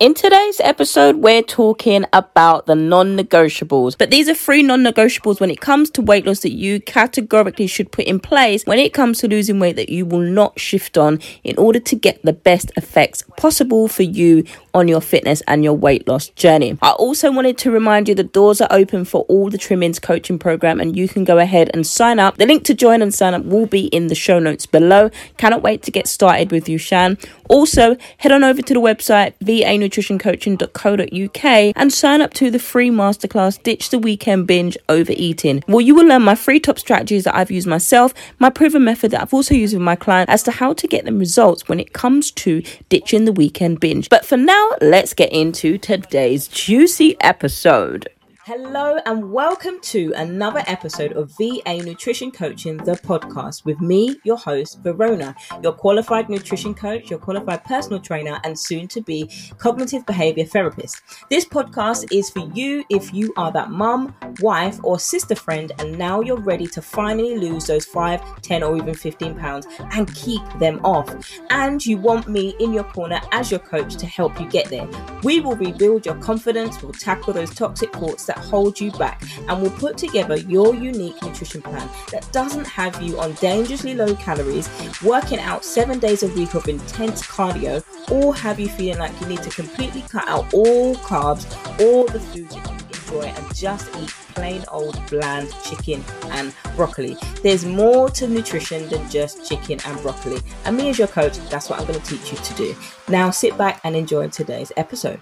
In today's episode, we're talking about the non negotiables. But these are three non negotiables when it comes to weight loss that you categorically should put in place when it comes to losing weight that you will not shift on in order to get the best effects possible for you on your fitness and your weight loss journey. I also wanted to remind you the doors are open for all the Trimmings coaching program and you can go ahead and sign up. The link to join and sign up will be in the show notes below. Cannot wait to get started with you, Shan. Also, head on over to the website vanutritioncoaching.co.uk and sign up to the free masterclass Ditch the Weekend Binge Overeating. Well, you will learn my free top strategies that I've used myself, my proven method that I've also used with my clients as to how to get them results when it comes to ditching the weekend binge. But for now, let's get into today's juicy episode. Hello and welcome to another episode of VA Nutrition Coaching, the podcast, with me, your host, Verona, your qualified nutrition coach, your qualified personal trainer, and soon to be cognitive behavior therapist. This podcast is for you if you are that mum, wife, or sister friend, and now you're ready to finally lose those 5, 10, or even 15 pounds and keep them off. And you want me in your corner as your coach to help you get there. We will rebuild your confidence, we'll tackle those toxic thoughts that that hold you back and will put together your unique nutrition plan that doesn't have you on dangerously low calories, working out seven days a week of intense cardio, or have you feeling like you need to completely cut out all carbs, all the foods that you enjoy, and just eat plain old bland chicken and broccoli. There's more to nutrition than just chicken and broccoli. And me as your coach, that's what I'm going to teach you to do. Now sit back and enjoy today's episode.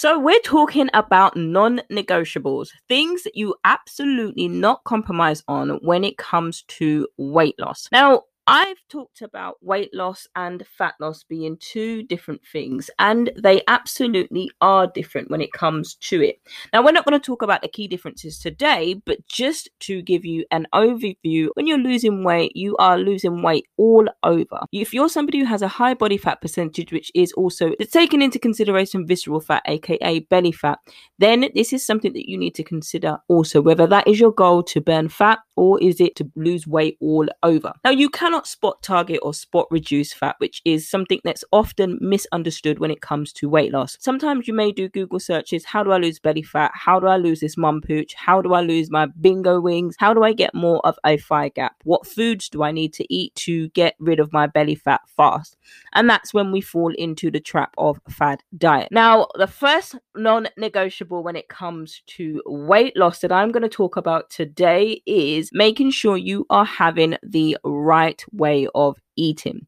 So, we're talking about non negotiables, things you absolutely not compromise on when it comes to weight loss. Now, I've talked about weight loss and fat loss being two different things, and they absolutely are different when it comes to it. Now, we're not going to talk about the key differences today, but just to give you an overview, when you're losing weight, you are losing weight all over. If you're somebody who has a high body fat percentage, which is also taken into consideration visceral fat, aka belly fat, then this is something that you need to consider also whether that is your goal to burn fat or is it to lose weight all over. Now, you cannot spot target or spot reduce fat, which is something that's often misunderstood when it comes to weight loss. Sometimes you may do Google searches how do I lose belly fat? How do I lose this mum pooch? How do I lose my bingo wings? How do I get more of a thigh gap? What foods do I need to eat to get rid of my belly fat fast? And that's when we fall into the trap of fad diet. Now, the first non negotiable when it comes to weight loss that I'm going to talk about today is making sure you are having the right way of eating.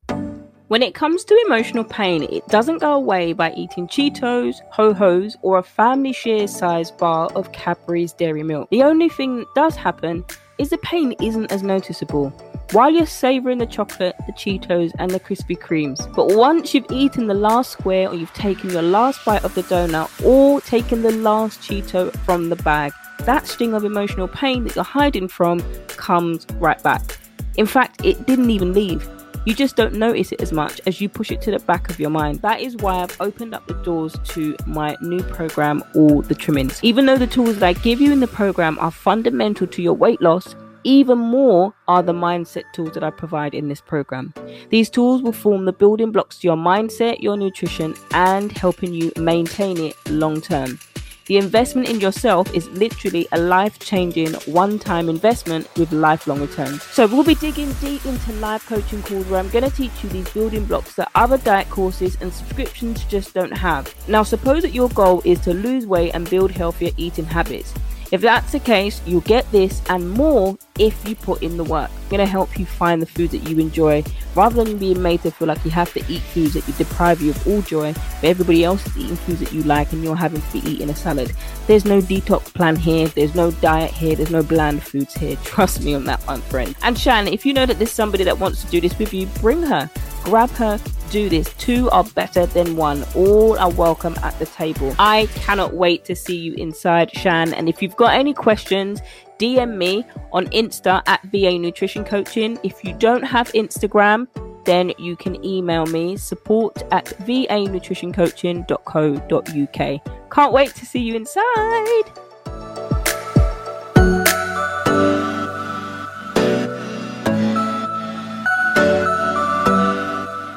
When it comes to emotional pain, it doesn't go away by eating Cheetos, Ho Ho's, or a family share size bar of Cadbury's Dairy Milk. The only thing that does happen is the pain isn't as noticeable while you're savoring the chocolate, the Cheetos, and the Krispy Kremes. But once you've eaten the last square, or you've taken your last bite of the donut, or taken the last Cheeto from the bag, that sting of emotional pain that you're hiding from comes right back. In fact, it didn't even leave. You just don't notice it as much as you push it to the back of your mind. That is why I've opened up the doors to my new program, All the Trimmings. Even though the tools that I give you in the program are fundamental to your weight loss, even more are the mindset tools that I provide in this program. These tools will form the building blocks to your mindset, your nutrition, and helping you maintain it long term. The investment in yourself is literally a life changing, one time investment with lifelong returns. So, we'll be digging deep into live coaching calls where I'm going to teach you these building blocks that other diet courses and subscriptions just don't have. Now, suppose that your goal is to lose weight and build healthier eating habits. If that's the case, you'll get this and more if you put in the work. I'm going to help you find the foods that you enjoy rather than being made to feel like you have to eat foods that deprive you of all joy, but everybody else is eating foods that you like and you're having to be eating a salad. There's no detox plan here, there's no diet here, there's no bland foods here. Trust me on that one, friend. And Shan, if you know that there's somebody that wants to do this with you, bring her, grab her, do this. Two are better than one. All are welcome at the table. I cannot wait to see you inside, Shan. And if you've got any questions, DM me on Insta at VA Nutrition Coaching. If you don't have Instagram, then you can email me support at vanutritioncoaching.co.uk. Can't wait to see you inside.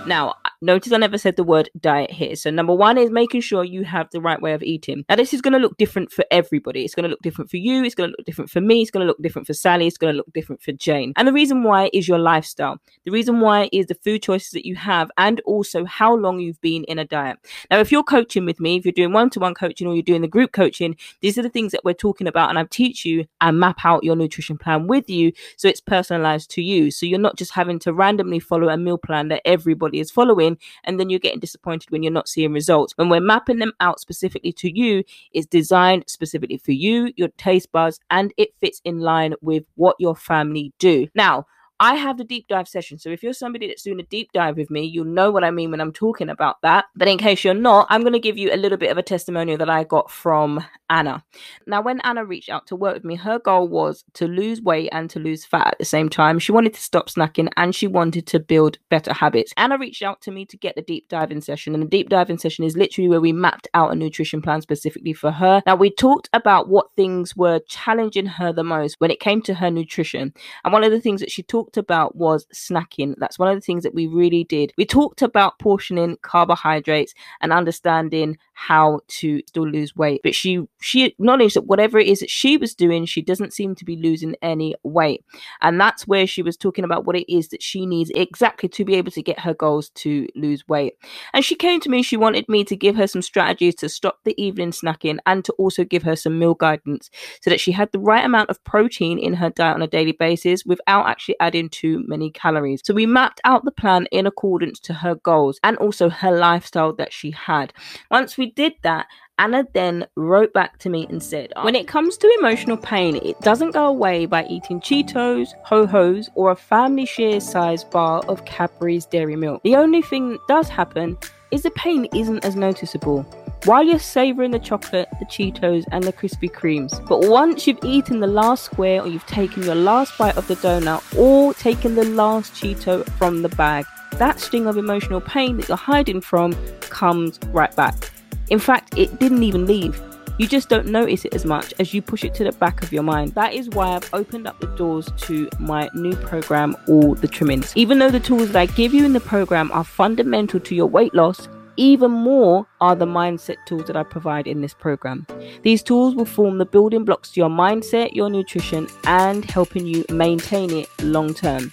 Now, notice I never said the word diet here. So, number one is making sure you have the right way of eating. Now, this is going to look different for everybody. It's going to look different for you. It's going to look different for me. It's going to look different for Sally. It's going to look different for Jane. And the reason why is your lifestyle. The reason why is the food choices that you have and also how long you've been in a diet. Now, if you're coaching with me, if you're doing one to one coaching or you're doing the group coaching, these are the things that we're talking about. And I teach you and map out your nutrition plan with you so it's personalized to you. So you're not just having to randomly follow a meal plan that everybody is following and then you're getting disappointed when you're not seeing results. When we're mapping them out specifically to you, it's designed specifically for you, your taste buds, and it fits in line with what your family do. Now, I have the deep dive session. So if you're somebody that's doing a deep dive with me, you'll know what I mean when I'm talking about that. But in case you're not, I'm going to give you a little bit of a testimonial that I got from Anna. Now, when Anna reached out to work with me, her goal was to lose weight and to lose fat at the same time. She wanted to stop snacking and she wanted to build better habits. Anna reached out to me to get the deep diving session. And the deep diving session is literally where we mapped out a nutrition plan specifically for her. Now, we talked about what things were challenging her the most when it came to her nutrition. And one of the things that she talked talked about was snacking. That's one of the things that we really did. We talked about portioning carbohydrates and understanding how to still lose weight. But she she acknowledged that whatever it is that she was doing, she doesn't seem to be losing any weight. And that's where she was talking about what it is that she needs exactly to be able to get her goals to lose weight. And she came to me, she wanted me to give her some strategies to stop the evening snacking and to also give her some meal guidance so that she had the right amount of protein in her diet on a daily basis without actually adding too many calories. So we mapped out the plan in accordance to her goals and also her lifestyle that she had. Once we did that, Anna then wrote back to me and said, When it comes to emotional pain, it doesn't go away by eating Cheetos, Ho Ho's, or a family share size bar of Cadbury's dairy milk. The only thing that does happen is the pain isn't as noticeable while you're savoring the chocolate, the Cheetos, and the Krispy Kremes. But once you've eaten the last square, or you've taken your last bite of the donut, or taken the last Cheeto from the bag, that sting of emotional pain that you're hiding from comes right back. In fact, it didn't even leave. You just don't notice it as much as you push it to the back of your mind. That is why I've opened up the doors to my new program, All the Trimmings. Even though the tools that I give you in the program are fundamental to your weight loss, even more are the mindset tools that I provide in this program. These tools will form the building blocks to your mindset, your nutrition, and helping you maintain it long term.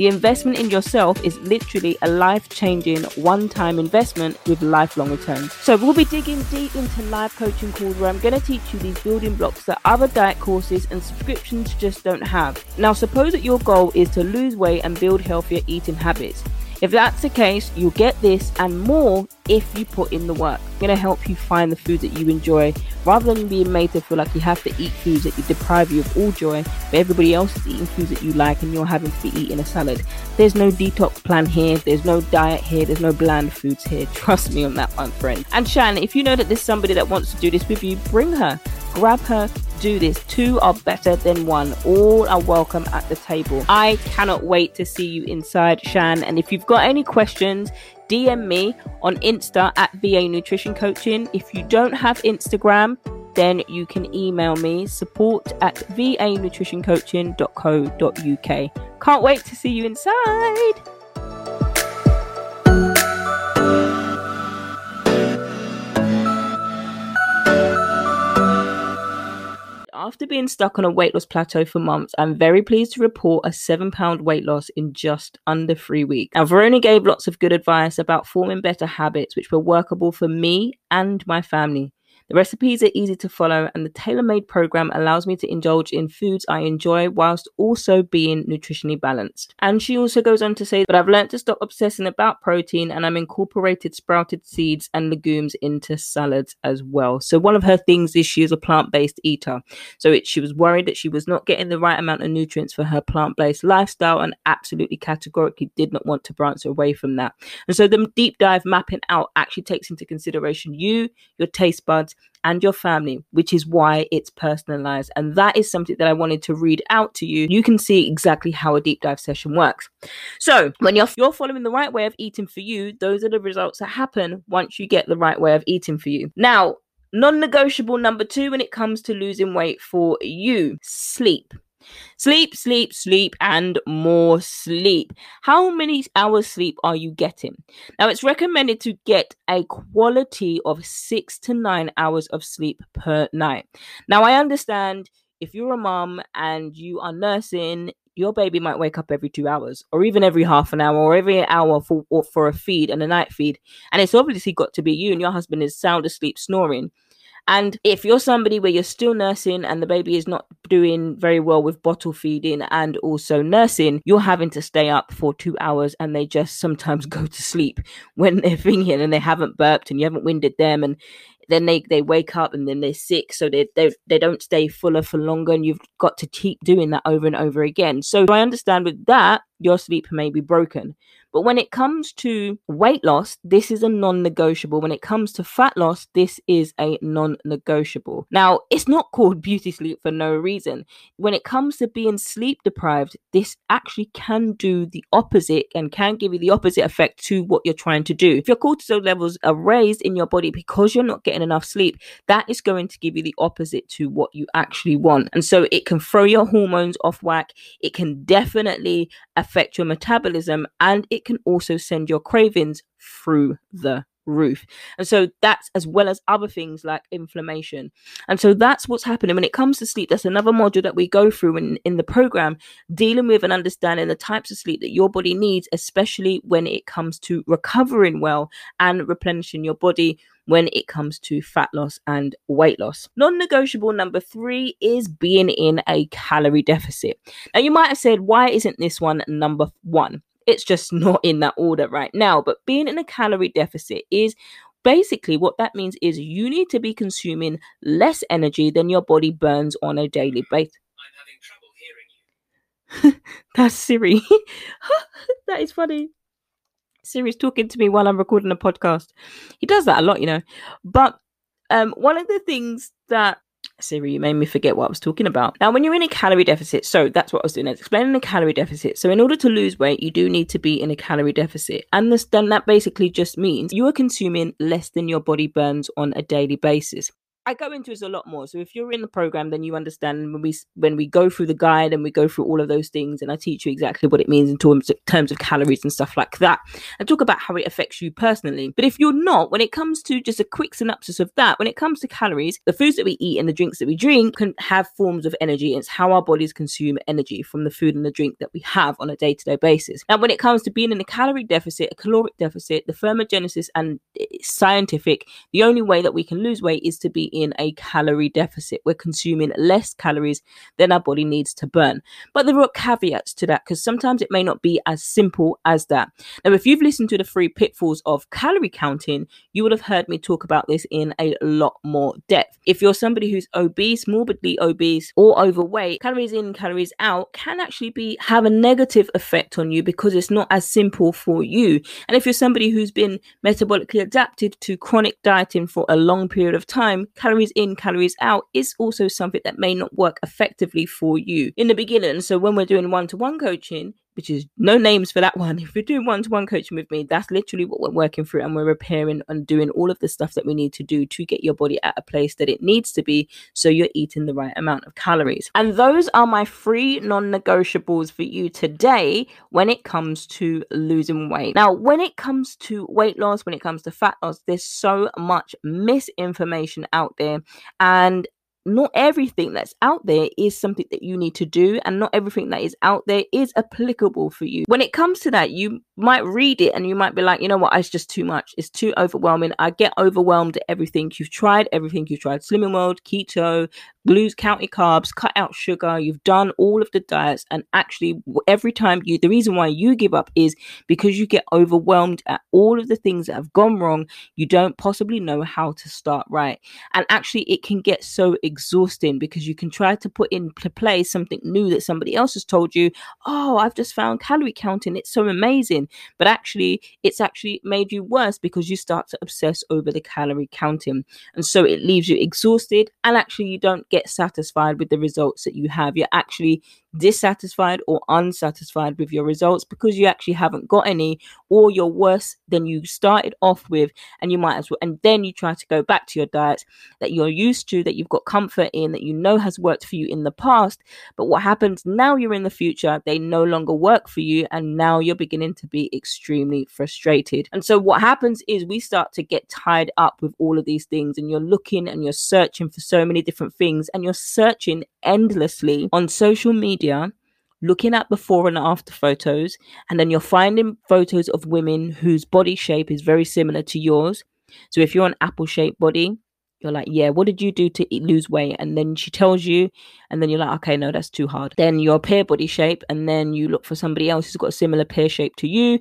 The investment in yourself is literally a life changing one time investment with lifelong returns. So, we'll be digging deep into live coaching calls where I'm going to teach you these building blocks that other diet courses and subscriptions just don't have. Now, suppose that your goal is to lose weight and build healthier eating habits. If that's the case, you'll get this and more if you put in the work. I'm going to help you find the food that you enjoy rather than being made to feel like you have to eat foods that you deprive you of all joy, but everybody else is eating foods that you like and you're having to be eating a salad. There's no detox plan here, there's no diet here, there's no bland foods here. Trust me on that one, friend. And Shan, if you know that there's somebody that wants to do this with you, bring her, grab her, do this. Two are better than one. All are welcome at the table. I cannot wait to see you inside, Shan. And if you've got any questions, DM me on Insta at VA Nutrition Coaching. If you don't have Instagram, then you can email me support at vanutritioncoaching.co.uk. Can't wait to see you inside. After being stuck on a weight loss plateau for months, I'm very pleased to report a seven pound weight loss in just under three weeks. Now, Verona gave lots of good advice about forming better habits which were workable for me and my family. The recipes are easy to follow, and the tailor made program allows me to indulge in foods I enjoy whilst also being nutritionally balanced. And she also goes on to say, But I've learned to stop obsessing about protein, and I'm incorporated sprouted seeds and legumes into salads as well. So, one of her things is she is a plant based eater. So, it, she was worried that she was not getting the right amount of nutrients for her plant based lifestyle and absolutely categorically did not want to branch away from that. And so, the deep dive mapping out actually takes into consideration you, your taste buds, and your family, which is why it's personalized. And that is something that I wanted to read out to you. You can see exactly how a deep dive session works. So, when you're, you're following the right way of eating for you, those are the results that happen once you get the right way of eating for you. Now, non negotiable number two when it comes to losing weight for you sleep. Sleep, sleep, sleep, and more sleep. How many hours sleep are you getting? Now, it's recommended to get a quality of six to nine hours of sleep per night. Now, I understand if you're a mom and you are nursing, your baby might wake up every two hours or even every half an hour or every hour for, for a feed and a night feed. And it's obviously got to be you and your husband is sound asleep snoring. And if you're somebody where you're still nursing and the baby is not doing very well with bottle feeding and also nursing, you're having to stay up for two hours and they just sometimes go to sleep when they're thinking and they haven't burped and you haven't winded them. And then they, they wake up and then they're sick. So they, they they don't stay fuller for longer and you've got to keep doing that over and over again. So i understand with that your sleep may be broken but when it comes to weight loss, this is a non negotiable. When it comes to fat loss, this is a non negotiable. Now, it's not called beauty sleep for no reason. When it comes to being sleep deprived, this actually can do the opposite and can give you the opposite effect to what you're trying to do. If your cortisol levels are raised in your body because you're not getting enough sleep, that is going to give you the opposite to what you actually want. And so it can throw your hormones off whack. It can definitely affect your metabolism and it it can also send your cravings through the roof. And so that's as well as other things like inflammation. And so that's what's happening when it comes to sleep. That's another module that we go through in, in the program, dealing with and understanding the types of sleep that your body needs, especially when it comes to recovering well and replenishing your body when it comes to fat loss and weight loss. Non negotiable number three is being in a calorie deficit. Now, you might have said, why isn't this one number one? It's just not in that order right now. But being in a calorie deficit is basically what that means is you need to be consuming less energy than your body burns on a daily basis. That's Siri. that is funny. Siri's talking to me while I'm recording a podcast. He does that a lot, you know. But um, one of the things that Siri, you made me forget what I was talking about. Now, when you're in a calorie deficit, so that's what I was doing. I was explaining a calorie deficit. So, in order to lose weight, you do need to be in a calorie deficit, and this, then that basically just means you are consuming less than your body burns on a daily basis. I go into this a lot more. So if you're in the program, then you understand when we when we go through the guide and we go through all of those things, and I teach you exactly what it means in terms of, terms of calories and stuff like that, and talk about how it affects you personally. But if you're not, when it comes to just a quick synopsis of that, when it comes to calories, the foods that we eat and the drinks that we drink can have forms of energy. It's how our bodies consume energy from the food and the drink that we have on a day to day basis. Now, when it comes to being in a calorie deficit, a caloric deficit, the thermogenesis and eh, scientific, the only way that we can lose weight is to be in a calorie deficit. We're consuming less calories than our body needs to burn. But there are caveats to that because sometimes it may not be as simple as that. Now, if you've listened to the three pitfalls of calorie counting, you would have heard me talk about this in a lot more depth. If you're somebody who's obese, morbidly obese, or overweight, calories in, calories out can actually be have a negative effect on you because it's not as simple for you. And if you're somebody who's been metabolically adapted to chronic dieting for a long period of time, calories in, calories out is also something that may not work effectively for you in the beginning. So when we're doing one to one coaching, which is no names for that one. If you're doing one to one coaching with me, that's literally what we're working through, and we're repairing and doing all of the stuff that we need to do to get your body at a place that it needs to be so you're eating the right amount of calories. And those are my free non negotiables for you today when it comes to losing weight. Now, when it comes to weight loss, when it comes to fat loss, there's so much misinformation out there, and not everything that's out there is something that you need to do, and not everything that is out there is applicable for you. When it comes to that, you might read it and you might be like, you know what, it's just too much. It's too overwhelming. I get overwhelmed at everything. You've tried everything. You've tried Slimming World, keto, lose county carbs, cut out sugar. You've done all of the diets, and actually, every time you, the reason why you give up is because you get overwhelmed at all of the things that have gone wrong. You don't possibly know how to start right, and actually, it can get so exhausting because you can try to put into play something new that somebody else has told you. Oh, I've just found calorie counting; it's so amazing, but actually, it's actually made you worse because you start to obsess over the calorie counting, and so it leaves you exhausted, and actually, you don't get satisfied with the results that you have. You're actually dissatisfied or unsatisfied with your results because you actually haven't got any or you're worse than you started off with and you might as well and then you try to go back to your diet that you're used to that you've got comfort in that you know has worked for you in the past. But what happens now you're in the future they no longer work for you and now you're beginning to be extremely frustrated. And so what happens is we start to get tied up with all of these things and you're looking and you're searching for so many different things and you're searching endlessly on social media looking at before and after photos, and then you're finding photos of women whose body shape is very similar to yours. So if you're an apple shaped body, you're like, yeah, what did you do to lose weight? And then she tells you, and then you're like, okay, no, that's too hard. Then your pear body shape, and then you look for somebody else who's got a similar pear shape to you,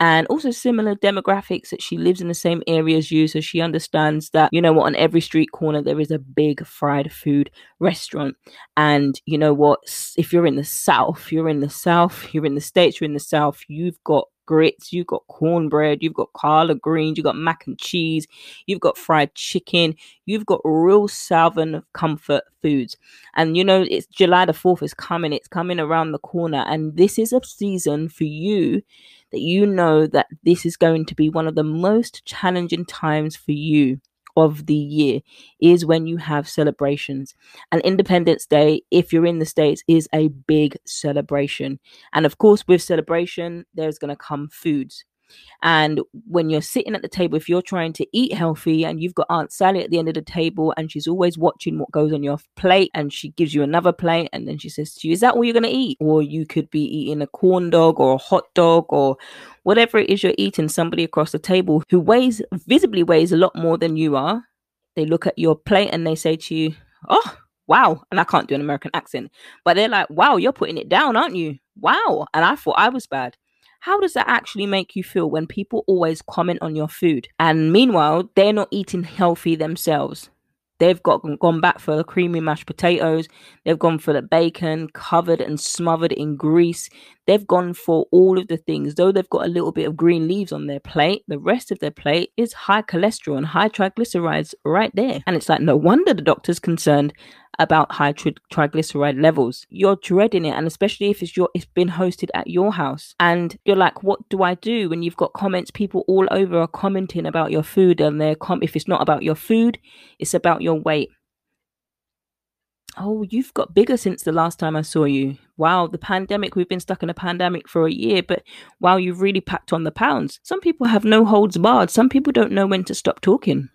and also similar demographics that she lives in the same area as you. So she understands that, you know what, on every street corner, there is a big fried food restaurant. And you know what, if you're in the South, you're in the South, you're in the States, you're in the South, you've got grits, you've got cornbread, you've got collard greens, you've got mac and cheese, you've got fried chicken, you've got real southern comfort foods. And you know, it's July the 4th is coming, it's coming around the corner, and this is a season for you that you know that this is going to be one of the most challenging times for you of the year is when you have celebrations. And Independence Day, if you're in the States, is a big celebration. And of course, with celebration, there's going to come foods. And when you're sitting at the table, if you're trying to eat healthy and you've got Aunt Sally at the end of the table and she's always watching what goes on your plate and she gives you another plate and then she says to you, Is that all you're going to eat? Or you could be eating a corn dog or a hot dog or whatever it is you're eating, somebody across the table who weighs visibly weighs a lot more than you are. They look at your plate and they say to you, Oh, wow. And I can't do an American accent, but they're like, Wow, you're putting it down, aren't you? Wow. And I thought I was bad. How does that actually make you feel when people always comment on your food? And meanwhile, they're not eating healthy themselves. They've got gone back for the creamy mashed potatoes. They've gone for the bacon covered and smothered in grease. They've gone for all of the things. Though they've got a little bit of green leaves on their plate, the rest of their plate is high cholesterol and high triglycerides right there. And it's like no wonder the doctor's concerned about high tri- triglyceride levels. You're dreading it, and especially if it's your it's been hosted at your house, and you're like, what do I do? When you've got comments, people all over are commenting about your food, and they're com- if it's not about your food, it's about your weight. Oh, you've got bigger since the last time I saw you. Wow, the pandemic, we've been stuck in a pandemic for a year, but wow, you've really packed on the pounds. Some people have no holds barred. Some people don't know when to stop talking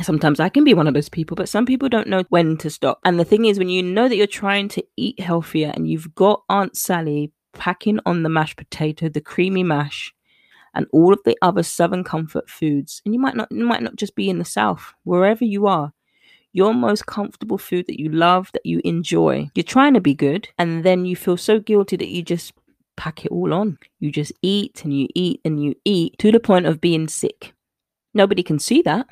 sometimes I can be one of those people, but some people don't know when to stop. And the thing is, when you know that you're trying to eat healthier and you've got Aunt Sally packing on the mashed potato, the creamy mash, and all of the other southern comfort foods, and you might not you might not just be in the south, wherever you are, your most comfortable food that you love, that you enjoy. You're trying to be good, and then you feel so guilty that you just pack it all on. You just eat and you eat and you eat to the point of being sick. Nobody can see that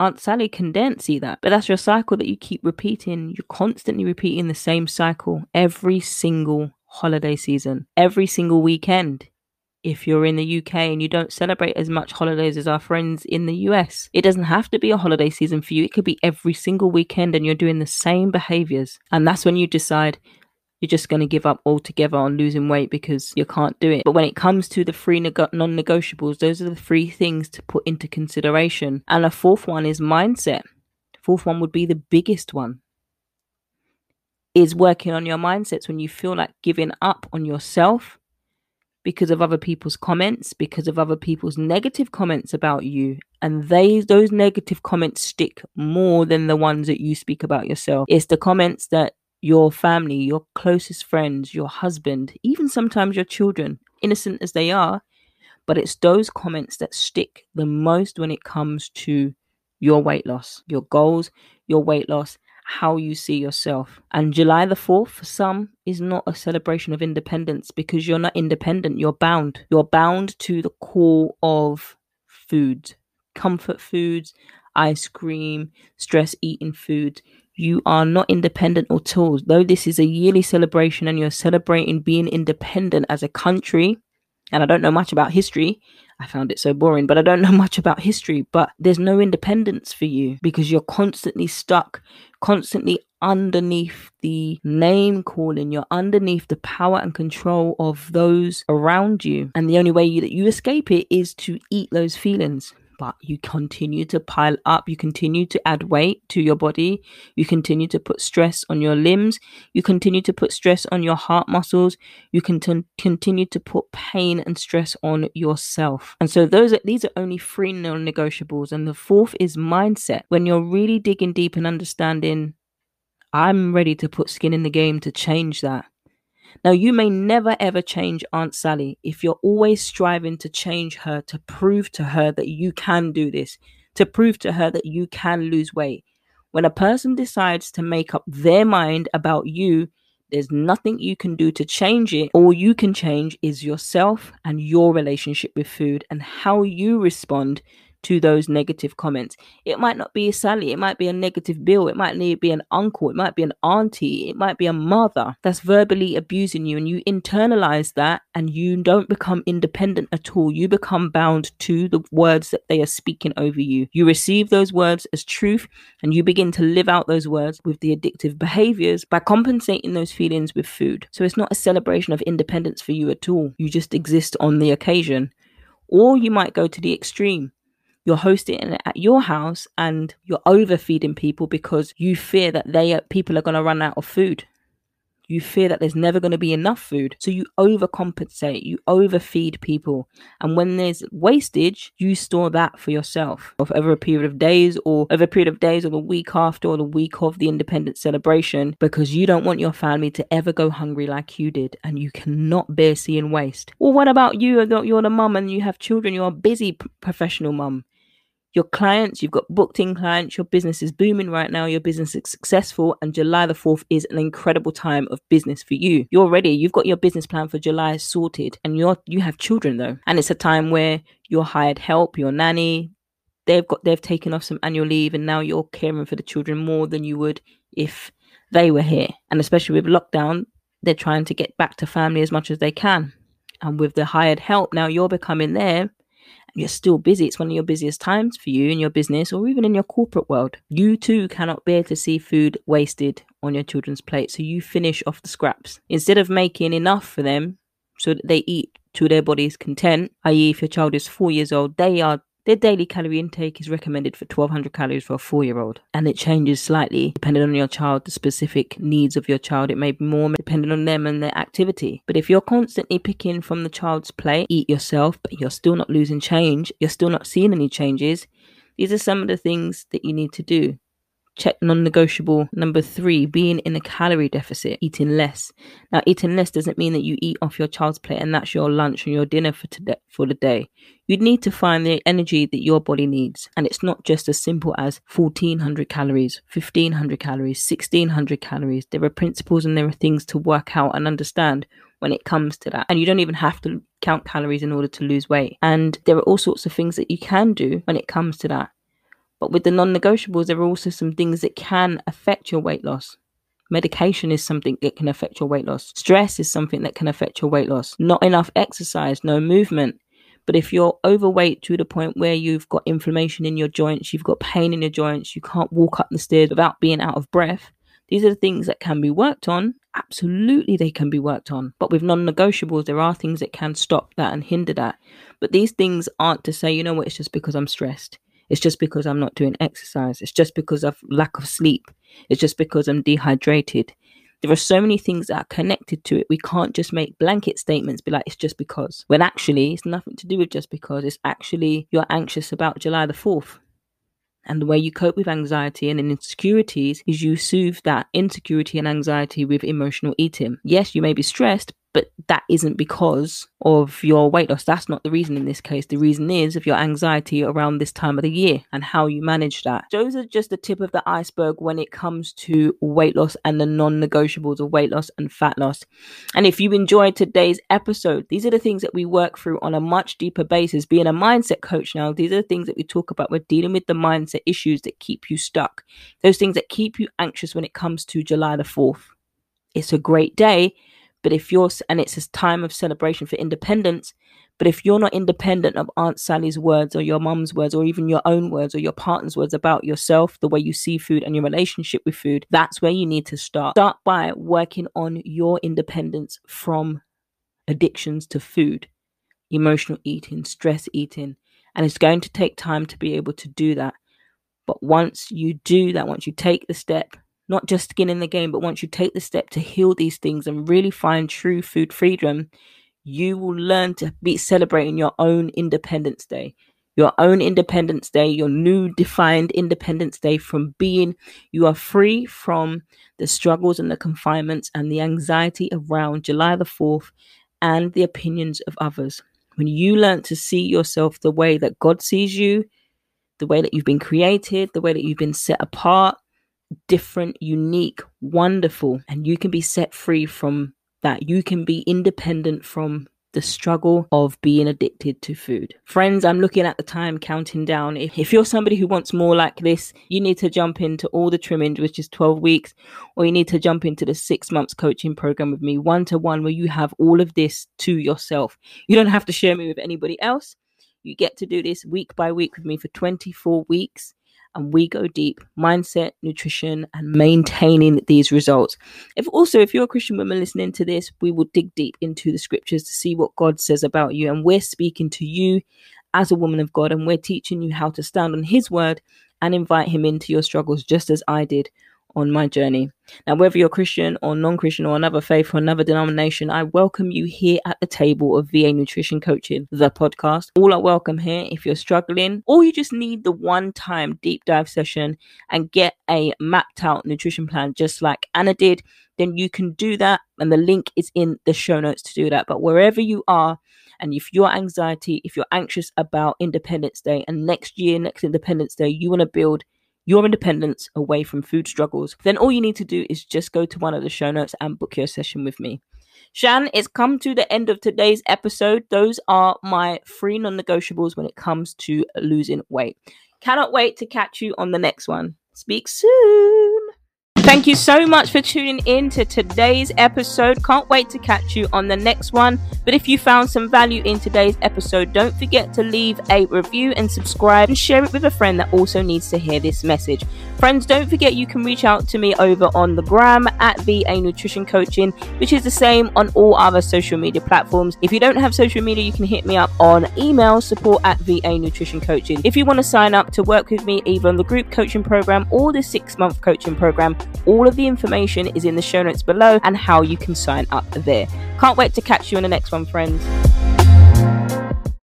Aunt Sally can not see that. But that's your cycle that you keep repeating. You're constantly repeating the same cycle every single holiday season, every single weekend. If you're in the UK and you don't celebrate as much holidays as our friends in the US, it doesn't have to be a holiday season for you. It could be every single weekend and you're doing the same behaviors. And that's when you decide you're just going to give up altogether on losing weight because you can't do it. But when it comes to the three neg- non negotiables, those are the three things to put into consideration. And a fourth one is mindset. Fourth one would be the biggest one. Is working on your mindsets when you feel like giving up on yourself because of other people's comments, because of other people's negative comments about you. And they those negative comments stick more than the ones that you speak about yourself. It's the comments that your family, your closest friends, your husband, even sometimes your children, innocent as they are, but it's those comments that stick the most when it comes to your weight loss, your goals, your weight loss, how you see yourself. And July the 4th for some is not a celebration of independence because you're not independent, you're bound. You're bound to the core of food, comfort foods, ice cream, stress eating food you are not independent at all. Though this is a yearly celebration and you're celebrating being independent as a country, and I don't know much about history, I found it so boring, but I don't know much about history. But there's no independence for you because you're constantly stuck, constantly underneath the name calling. You're underneath the power and control of those around you. And the only way you, that you escape it is to eat those feelings but you continue to pile up, you continue to add weight to your body, you continue to put stress on your limbs, you continue to put stress on your heart muscles, you can t- continue to put pain and stress on yourself. And so those are, these are only three non-negotiables and the fourth is mindset. When you're really digging deep and understanding I'm ready to put skin in the game to change that. Now, you may never ever change Aunt Sally if you're always striving to change her, to prove to her that you can do this, to prove to her that you can lose weight. When a person decides to make up their mind about you, there's nothing you can do to change it. All you can change is yourself and your relationship with food and how you respond to those negative comments. It might not be a Sally, it might be a negative bill, it might be an uncle, it might be an auntie, it might be a mother that's verbally abusing you, and you internalize that and you don't become independent at all. You become bound to the words that they are speaking over you. You receive those words as truth and you begin to live out those words with the addictive behaviors by compensating those feelings with food. So it's not a celebration of independence for you at all. You just exist on the occasion. Or you might go to the extreme you're hosting it at your house and you're overfeeding people because you fear that they people are going to run out of food. You fear that there's never going to be enough food. So you overcompensate, you overfeed people. And when there's wastage, you store that for yourself over a period of days or over a period of days or the week after or the week of the independence celebration because you don't want your family to ever go hungry like you did and you cannot bear seeing waste. Well, what about you? You're the mum and you have children, you're a busy professional mum your clients, you've got booked in clients, your business is booming right now, your business is successful, and July the 4th is an incredible time of business for you. You're ready, you've got your business plan for July sorted, and you're you have children though. And it's a time where you're hired help, your nanny, they've got they've taken off some annual leave and now you're caring for the children more than you would if they were here. And especially with lockdown, they're trying to get back to family as much as they can. And with the hired help, now you're becoming there you're still busy. It's one of your busiest times for you in your business or even in your corporate world. You too cannot bear to see food wasted on your children's plate. So you finish off the scraps. Instead of making enough for them so that they eat to their body's content, i.e., if your child is four years old, they are their daily calorie intake is recommended for 1200 calories for a four year old, and it changes slightly depending on your child, the specific needs of your child. It may be more depending on them and their activity. But if you're constantly picking from the child's plate, eat yourself, but you're still not losing change, you're still not seeing any changes, these are some of the things that you need to do. Check non negotiable. Number three, being in a calorie deficit, eating less. Now, eating less doesn't mean that you eat off your child's plate and that's your lunch and your dinner for, today, for the day. You'd need to find the energy that your body needs. And it's not just as simple as 1400 calories, 1500 calories, 1600 calories. There are principles and there are things to work out and understand when it comes to that. And you don't even have to count calories in order to lose weight. And there are all sorts of things that you can do when it comes to that. But with the non negotiables, there are also some things that can affect your weight loss. Medication is something that can affect your weight loss. Stress is something that can affect your weight loss. Not enough exercise, no movement. But if you're overweight to the point where you've got inflammation in your joints, you've got pain in your joints, you can't walk up the stairs without being out of breath, these are the things that can be worked on. Absolutely, they can be worked on. But with non negotiables, there are things that can stop that and hinder that. But these things aren't to say, you know what, it's just because I'm stressed. It's just because I'm not doing exercise. It's just because of lack of sleep. It's just because I'm dehydrated. There are so many things that are connected to it. We can't just make blanket statements, be like, it's just because. When actually, it's nothing to do with just because. It's actually you're anxious about July the 4th. And the way you cope with anxiety and insecurities is you soothe that insecurity and anxiety with emotional eating. Yes, you may be stressed, but that isn't because of your weight loss. That's not the reason in this case. The reason is of your anxiety around this time of the year and how you manage that. Those are just the tip of the iceberg when it comes to weight loss and the non negotiables of weight loss and fat loss. And if you enjoyed today's episode, these are the things that we work through on a much deeper basis. Being a mindset coach now, these are the things that we talk about. We're dealing with the mindset issues that keep you stuck, those things that keep you anxious when it comes to July the 4th. It's a great day but if you're, and it's a time of celebration for independence, But if you're not independent of Aunt Sally's words or your mum's words or even your own words or your partner's words about yourself, the way you see food and your relationship with food, that's where you need to start. Start by working on your independence from addictions to food, emotional eating, stress eating. And it's going to take time to be able to do that. But once you do that, once you take the step, not just skin in the game, but once you take the step to heal these things and really find true food freedom, you will learn to be celebrating your own Independence Day. Your own Independence Day, your new defined Independence Day from being, you are free from the struggles and the confinements and the anxiety around July the 4th and the opinions of others. When you learn to see yourself the way that God sees you, the way that you've been created, the way that you've been set apart, different, unique, wonderful, and you can be set free from that. You can be independent from the struggle of being addicted to food. Friends, I'm looking at the time counting down. If, if, you're somebody who wants more like this, you need to jump into all the trimming, which is 12 weeks, or you need to jump into the six months coaching program with me, one to one, where you have all of this to yourself. You don't have to share me with anybody else. You get to do this week by week with me for 24 weeks and we go deep mindset nutrition and maintaining these results. If also if you're a christian woman listening to this we will dig deep into the scriptures to see what god says about you. And we're speaking to you as a woman of god and we're teaching you how to stand on his word and invite him into your struggles just as i did on my journey. Now, whether you're Christian or non Christian or another faith or another denomination, I welcome you here at the table of VA Nutrition Coaching, the podcast. All are welcome here if you're struggling or you just need the one time deep dive session and get a mapped out nutrition plan just like Anna did, then you can do that. And the link is in the show notes to do that. But wherever you are, and if your anxiety, if you're anxious about Independence Day and next year, next Independence Day, you want to build your independence away from food struggles, then all you need to do is just go to one of the show notes and book your session with me. Shan, it's come to the end of today's episode. Those are my three non negotiables when it comes to losing weight. Cannot wait to catch you on the next one. Speak soon. Thank you so much for tuning in to today's episode. Can't wait to catch you on the next one. But if you found some value in today's episode, don't forget to leave a review and subscribe and share it with a friend that also needs to hear this message. Friends, don't forget you can reach out to me over on the gram at VA Nutrition Coaching, which is the same on all other social media platforms. If you don't have social media, you can hit me up on email support at VA Nutrition Coaching. If you want to sign up to work with me either on the group coaching program or the six month coaching program, all of the information is in the show notes below and how you can sign up there. Can't wait to catch you in the next one, friends.